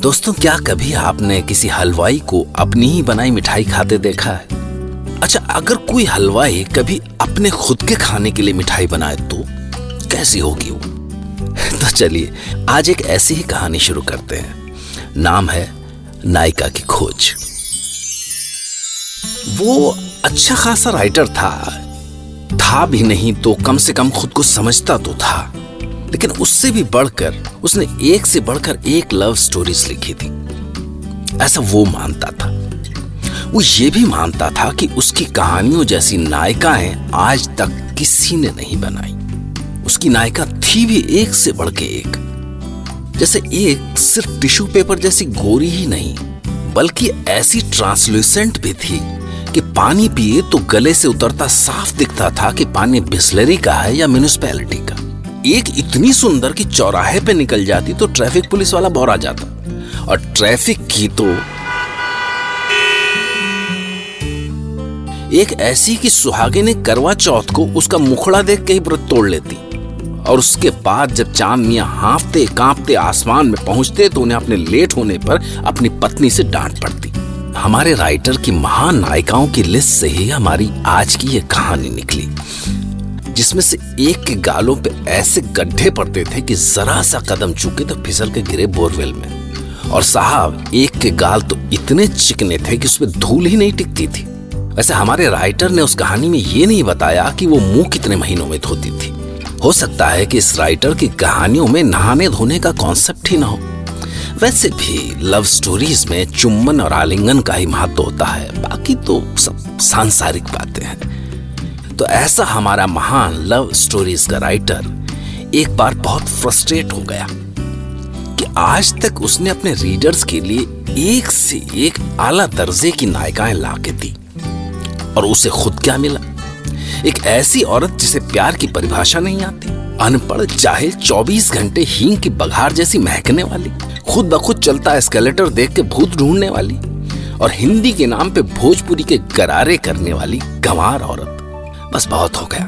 दोस्तों, क्या कभी आपने किसी हलवाई को अपनी ही बनाई मिठाई खाते देखा है? अच्छा अगर कोई हलवाई कभी अपने खुद के खाने के लिए मिठाई बनाए तो कैसी होगी वो? तो चलिए, आज एक ऐसी ही कहानी शुरू करते हैं। नाम है नायिका की खोज। वो अच्छा खासा राइटर था। था भी नहीं तो कम से कम खुद को समझता तो था। लेकिन उससे भी बढ़कर, उसने एक से बढ़कर एक लव स्टोरीज लिखी थी। ऐसा वो मानता था। वो ये भी मानता था कि उसकी कहानियों जैसी नायिकाएँ आज तक किसी ने नहीं बनाई। उसकी नायिका थी भी एक से बढ़ के एक। जैसे एक सिर्फ़ टिश्यू पेपर जैसी गोरी ही नहीं, बल्कि ऐसी ट्रांसल्यूसेंट भी थी कि पानी पिए तो गले से उतरता साफ़ दिखता था कि पानी बिस्लरी का है या म्यूनिसपैलिटी एक इतनी सुंदर कि चौराहे पे निकल जाती तो ट्रैफ़िक पुलिस वाला बौरा जाता। और ट्रैफ़िक की तो एक ऐसी कि सुहागे ने करवा चौथ को उसका मुखड़ा देख के ही व्रत तोड़ लेती। और उसके बाद जब चाँद मियाँ हाँफते, कांपते, आसमान में पहुँचते तो उन्हें अपने लेट होने पर अपनी पत्नी से डांट पड़ती। हमारे राइटर की महान नायिकाओं की लिस्ट से ही हमारी आज की ये कहानी निकली। जिसमें से एक के गालों पे ऐसे गड्ढे पड़ते थे कि जरा सा कदम चूके तो फिसल के गिरे बोरवेल में। और साहब, एक के गाल तो इतने चिकने थे कि उसमें धूल ही नहीं टिकती थी। वैसे हमारे राइटर ने उस कहानी में ये नहीं बताया कि वो मुँह कितने महीनों में धोती थी। हो सकता है कि इस राइटर की कहानियों में नहाने धोने का कॉन्सेप्ट ही ना हो। वैसे भी लव स्टोरीज में चुम्बन और आलिंगन का ही महत्व होता है। बाकी तो सब सांसारिक बातें हैं। तो ऐसा हमारा महान लव स्टोरीज का राइटर एक बार बहुत फ्रस्ट्रेट हो गया कि आज तक उसने अपने रीडर्स के लिए एक से एक आला दर्जे की नायिकाएँ ला के दी और उसे खुद क्या मिला? एक ऐसी औरत जिसे प्यार की परिभाषा नहीं आती, अनपढ़, जाहिल 24 घंटे हींग की बघार जैसी महकने वाली, खुद ब खुद चलता एस्केलेटर देख के भूत ढूँढने वाली और हिंदी के नाम पे भोजपुरी के गरारे करने वाली गंवार औरत। बस बहुत हो गया।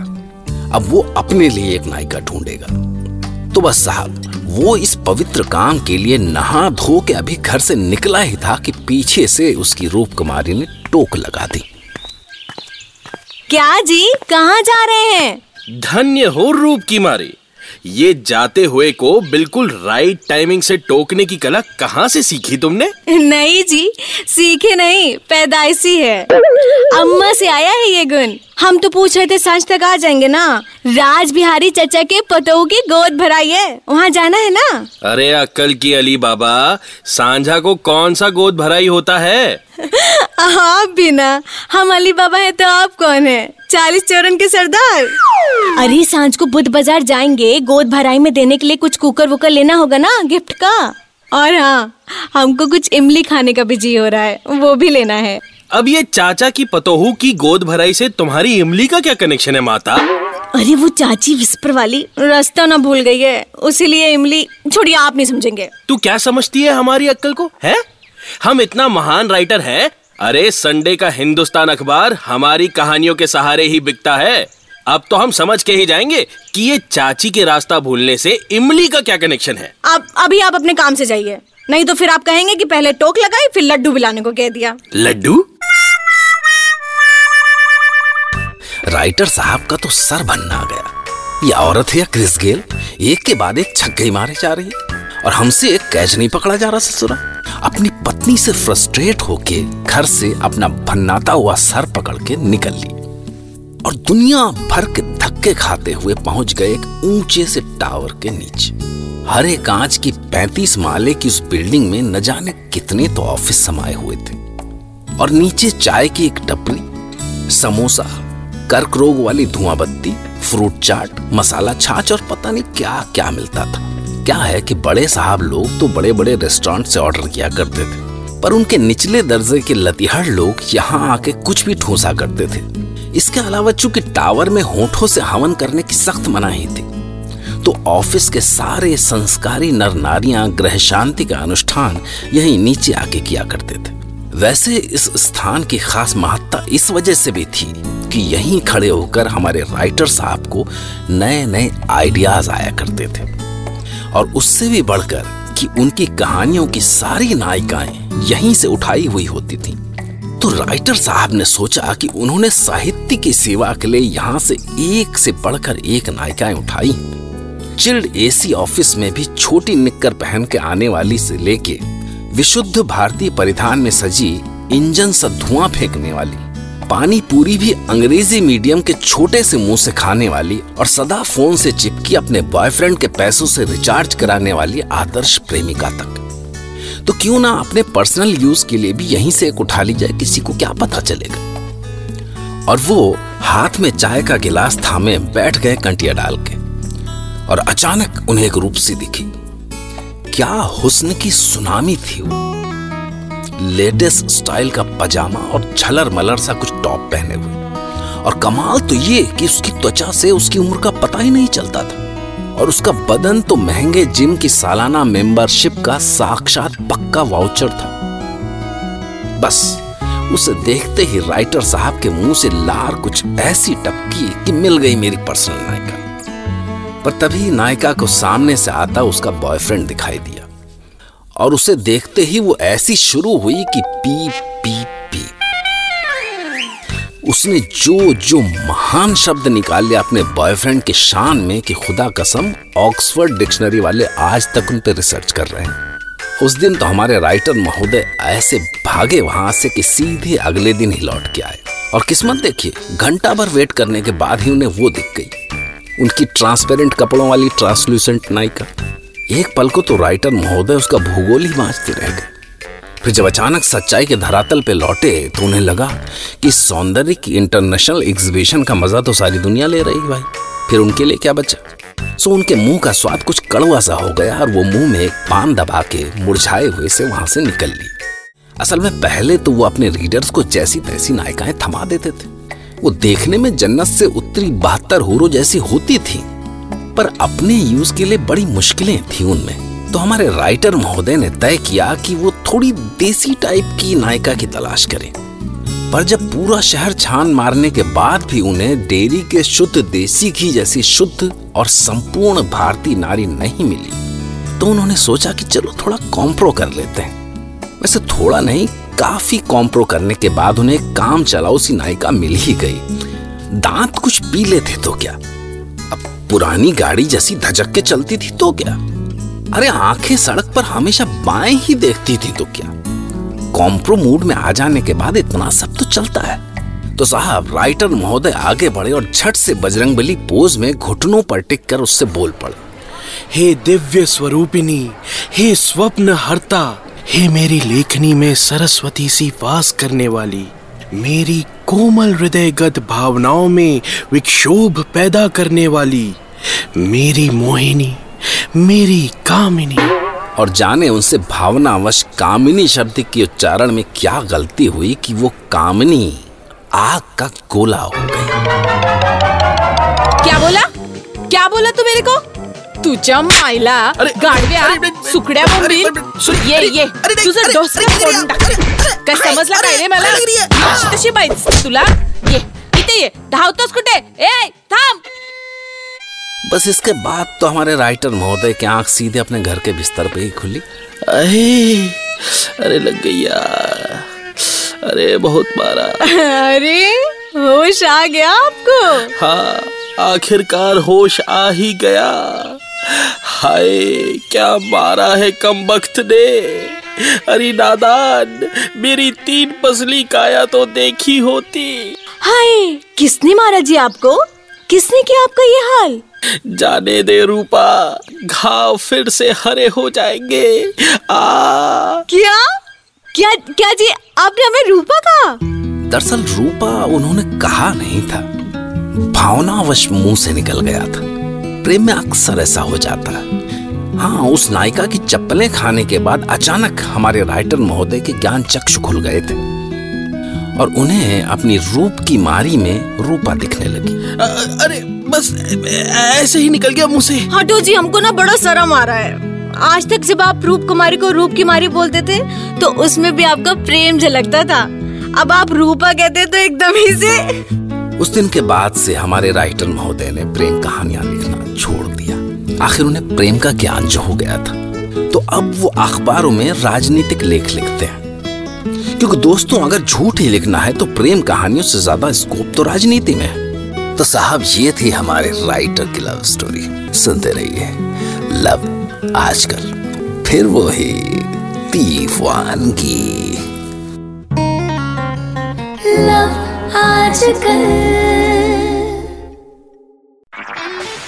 अब वो अपने लिए एक नायिका ढूंढेगा। तो बस साहब वो इस पवित्र काम के लिए नहा धो के अभी घर से निकला ही था कि पीछे से उसकी रूप कुमारी ने टोक लगा दी। क्या जी? कहाँ जा रहे हैं? धन्य हो रूप की मारी ये जाते हुए को बिल्कुल राइट टाइमिंग से टोकने की कला कहाँ से सीखी तुमने? नहीं जी सीखे नहीं पैदाइशी है। अम्मा से आया है ये गुण। हम तो पूछ रहे थे साँझ तक आ जाएँगे ना? राज बिहारी चचा के पतों की गोद भराई है। वहाँ जाना है ना? अरे अक्कल की अली बाबा सांझा को कौन सा गोद भराई होता है? आप भी ना। हम अली बाबा है तो आप कौन है? चालीस चौरन के सरदार। अरे साँझ को बुद्ध बाज़ार जाएँगे। गोद भराई में देने के लिए कुछ कुकर वुकर लेना होगा ना गिफ्ट का? और हाँ हमको कुछ इमली खाने का भी जी हो रहा है वो भी लेना है। अब ये चाचा की पतोहू की गोद भराई से तुम्हारी इमली का क्या कनेक्शन है माता? अरे वो चाची विस्पर वाली रास्ता ना भूल गई है। उसीलिए इमली छोड़िए आप नहीं समझेंगे। तू क्या समझती है हमारी अक्कल को है? हम इतना महान राइटर हैं। अरे संडे का हिंदुस्तान अखबार हमारी कहानियों के सहारे ही बिकता है। अब तो हम समझ के ही जाएँगे कि ये चाची के रास्ता भूलने से इमली का क्या कनेक्शन है। अब अभी आप अपने काम से जाइए। नहीं तो फिर आप कहेंगे कि पहले टोक लगाई, फिर लड्डू बिलाने को कह दिया। लड्डू? राइटर साहब का तो सर बनना आ गया। ये औरत है या क्रिस गेल? एक के बाद एक छक्के मारे जा रही है। और हमसे एक कैच नहीं पकड़ा जा रहा ससुरा। अपनी पत्नी से फ्रस्ट्रेट होके घर से अपना भन्नाता हुआ सर पकड़ के निकल ली। और दुनिया भर के धक्के खाते हुए पहुँच गए एक ऊँचे से टावर के नीचे। हरे कांच की 35 माले की उस बिल्डिंग में न जाने कितने तो ऑफ़िस समाये हुए थे। और नीचे चाय की एक टपरी, समोसा, कर्क रोग वाली धुआँ बत्ती फ्रूट चाट मसाला छाछ और पता नहीं क्या क्या मिलता था। क्या है कि बड़े साहब लोग तो बड़े बड़े रेस्टोरेंट से ऑर्डर किया करते थे, पर उनके निचले दर्जे के लतिहड़ लोग यहाँ आके कुछ भी ठूसा करते थे। इसके अलावा चूँकि टावर में होठों से हवन करने की सख्त मनाही थी तो ऑफ़िस के सारे संस्कारी नर नारियाँ ग्रह शांति का अनुष्ठान यहीं नीचे आके किया करते थे। वैसे इस स्थान की खास महत्ता इस वजह से भी थी कि यहीं खड़े होकर हमारे राइटर साहब को नए नए आइडियाज़ आया करते थे। और उससे भी बढ़कर कि उनकी कहानियों की सारी नायिकाएँ यहीं से उठाई हुई होती थीं। तो राइटर साहब ने सोचा कि उन्होंने साहित्य की सेवा के लिए यहाँ से एक से बढ़कर एक नायिकाएँ उठाई चिल्ड एसी ऑफ़िस में भी छोटी निक्कर पहन के आने वाली से लेके विशुद्ध भारतीय परिधान में सजी इंजन सा धुआँ फेंकने वाली, पानी पूरी भी अंग्रेज़ी मीडियम के छोटे से मुँह से खाने वाली और सदा फ़ोन से चिपकी अपने बॉयफ्रेंड के पैसों से रिचार्ज कराने वाली आदर्श प्रेमिका तक। तो क्यों ना अपने पर्सनल यूज़ के लिए भी यहीं से एक उठा ली जाए, किसी को क्या पता चलेगा? और वो हाथ में चाय का गिलास थामे बैठ गए कंटिया डाल के। और अचानक उन्हें एक रूप सी दिखी। क्या हुस्न की सुनामी थी वो? स्टाइल का पजामा और छलर मलर सा कुछ टॉप पहने हुए। और कमाल तो ये कि उसकी त्वचा से उसकी उम्र का पता ही नहीं चलता था। और उसका बदन तो महँगे जिम की सालाना मेंबरशिप का साक्षात पक्का वाउचर था। बस, उसे देखते ही राइटर साहब के मुँह से लार कुछ ऐसी टपकी कि मिल गई मेरी पर्सनल नायिका। पर तभी नायिका को सामने से आता उसका बॉयफ्रेंड दिखाई दिया। और उसे देखते ही वो ऐसी शुरू हुई कि पी पी पी। उसने जो जो महान शब्द निकाले अपने बॉयफ्रेंड के शान में कि खुदा कसम ऑक्सफोर्ड डिक्शनरी वाले आज तक उन पर रिसर्च कर रहे हैं। उस दिन तो हमारे राइटर महोदय ऐसे भागे वहाँ से कि सीधे अगले दिन ही लौट के आए। और किस्मत देखिए, घंटा भर वेट करने के बाद ही उन्हें वो दिख गई। उनकी ट्रांसपेरेंट कपड़ों वाली ट्रांसल्यूसेंट नायिका। एक पल को तो राइटर महोदय उसका भूगोल ही बांचते रह गए। फिर जब अचानक सच्चाई के धरातल पे लौटे तो उन्हें लगा कि सौंदर्य की इंटरनेशनल एग्जीबिशन का मज़ा तो सारी दुनिया ले रही भाई। फिर उनके लिए क्या बचा? सो उनके मुँह का स्वाद कुछ कड़वा सा हो गया और वो मुँह में एक पान दबा के मुरझाए हुए से वहाँ से निकल ली। असल में पहले तो वो अपने रीडर्स को जैसी तैसी नायिकाएँ थमा देते थे। वो देखने में जन्नत से उत्तरी बहत्तर हुरो जैसी होती थी, पर अपने यूज़ के लिए बड़ी मुश्किलें थी उनमें। तो हमारे राइटर महोदय ने तय किया कि वो थोड़ी देसी टाइप की नायिका की तलाश करें। पर जब पूरा शहर छान मारने के बाद भी उन्हें डेयरी के शुद्ध देसी घी जैसी शुद्ध और संपूर्ण भारतीय नारी नहीं मिली तो उन्होंने सोचा कि चलो थोड़ा कॉम्प्रो कर लेते हैं। वैसे थोड़ा नहीं काफ़ी कॉम्प्रो करने के बाद उन्हें काम चलाओ सी नायिका मिल ही गई। दांत कुछ पीले थे तो क्या? अब पुरानी गाड़ी जैसी धजक के चलती थी तो क्या? अरे आँखें सड़क पर हमेशा बाएँ ही देखती थी तो क्या? कॉम्प्रो मूड में आ जाने के बाद इतना सब तो चलता है। तो साहब, राइटर महोदय आगे बढ़े और झट से बजरंग बली पोज में घुटनों पर टिक कर उससे बोल पड़े। हे दिव्य स्वरूपिनी, हे स्वप्न हरता हे मेरी लेखनी में सरस्वती सी वास करने वाली मेरी कोमल हृदयगत भावनाओं में विक्षोभ पैदा करने वाली मेरी मोहिनी मेरी कामिनी। और जाने उनसे भावनावश कामिनी शब्द के उच्चारण में क्या गलती हुई कि वो कामिनी आग का गोला हो गई? क्या बोला? क्या बोला तू मेरे को? तुझ्या मायला गाडव्या सुकड्या बोंबील? ये ये. तुझं अरे, फोडून टाक काय समजलं काय रे मला? अशी तशी बाईच तुला? ये इथे ये. धावतोस कुठे? ए थांब. बस इसके बाद तो हमारे राइटर महोदय की आँख सीधे अपने घर के बिस्तर पे ही खुली। अरे अरे लग गई यार। अरे बहुत मारा। अरे होश आ गया आपको? हाँ आखिरकार होश आ ही गया। हाय क्या मारा है कम वक्त ने? अरे नादान मेरी तीन पसली काया तो देखी होती। हाय किसने मारा जी आपको? किसने किया आपका ये हाल? जाने दे रूपा घाव फिर से हरे हो जाएँगे। आ। क्या? क्या क्या जी आपने हमें रूपा कहा? दरअसल रूपा उन्होंने कहा नहीं था। भावनावश मुँह से निकल गया था। प्रेम में अक्सर ऐसा हो जाता है। हाँ उस नायिका की चप्पलें खाने के बाद अचानक हमारे राइटर महोदय के ज्ञान चक्षु खुल गए थे और उन्हें अपनी रूप की मारी में रूपा दिखने लगी। अ- अरे बस ऐसे ही निकल गया मुँह से। हटो जी हमको ना बड़ा शर्म आ रहा है। आज तक जब आप रूप कुमारी को रूप की मारी बोलते थे तो उसमें भी आपका प्रेम झलकता था। अब आप रूपा कहते तो एकदम ही से। उस दिन के बाद से हमारे राइटर महोदय ने प्रेम कहानियाँ लिखना आखिर उन्हें प्रेम का ज्ञान जो हो गया था। तो अब वो अखबारों में राजनीतिक लेख लिखते हैं। क्योंकि दोस्तों, अगर झूठ ही लिखना है तो प्रेम कहानियों से ज़्यादा स्कोप तो राजनीति में है। तो साहब, ये थी हमारे राइटर की लव स्टोरी सुनते रहिए। लव आजकल फिर वो ही की।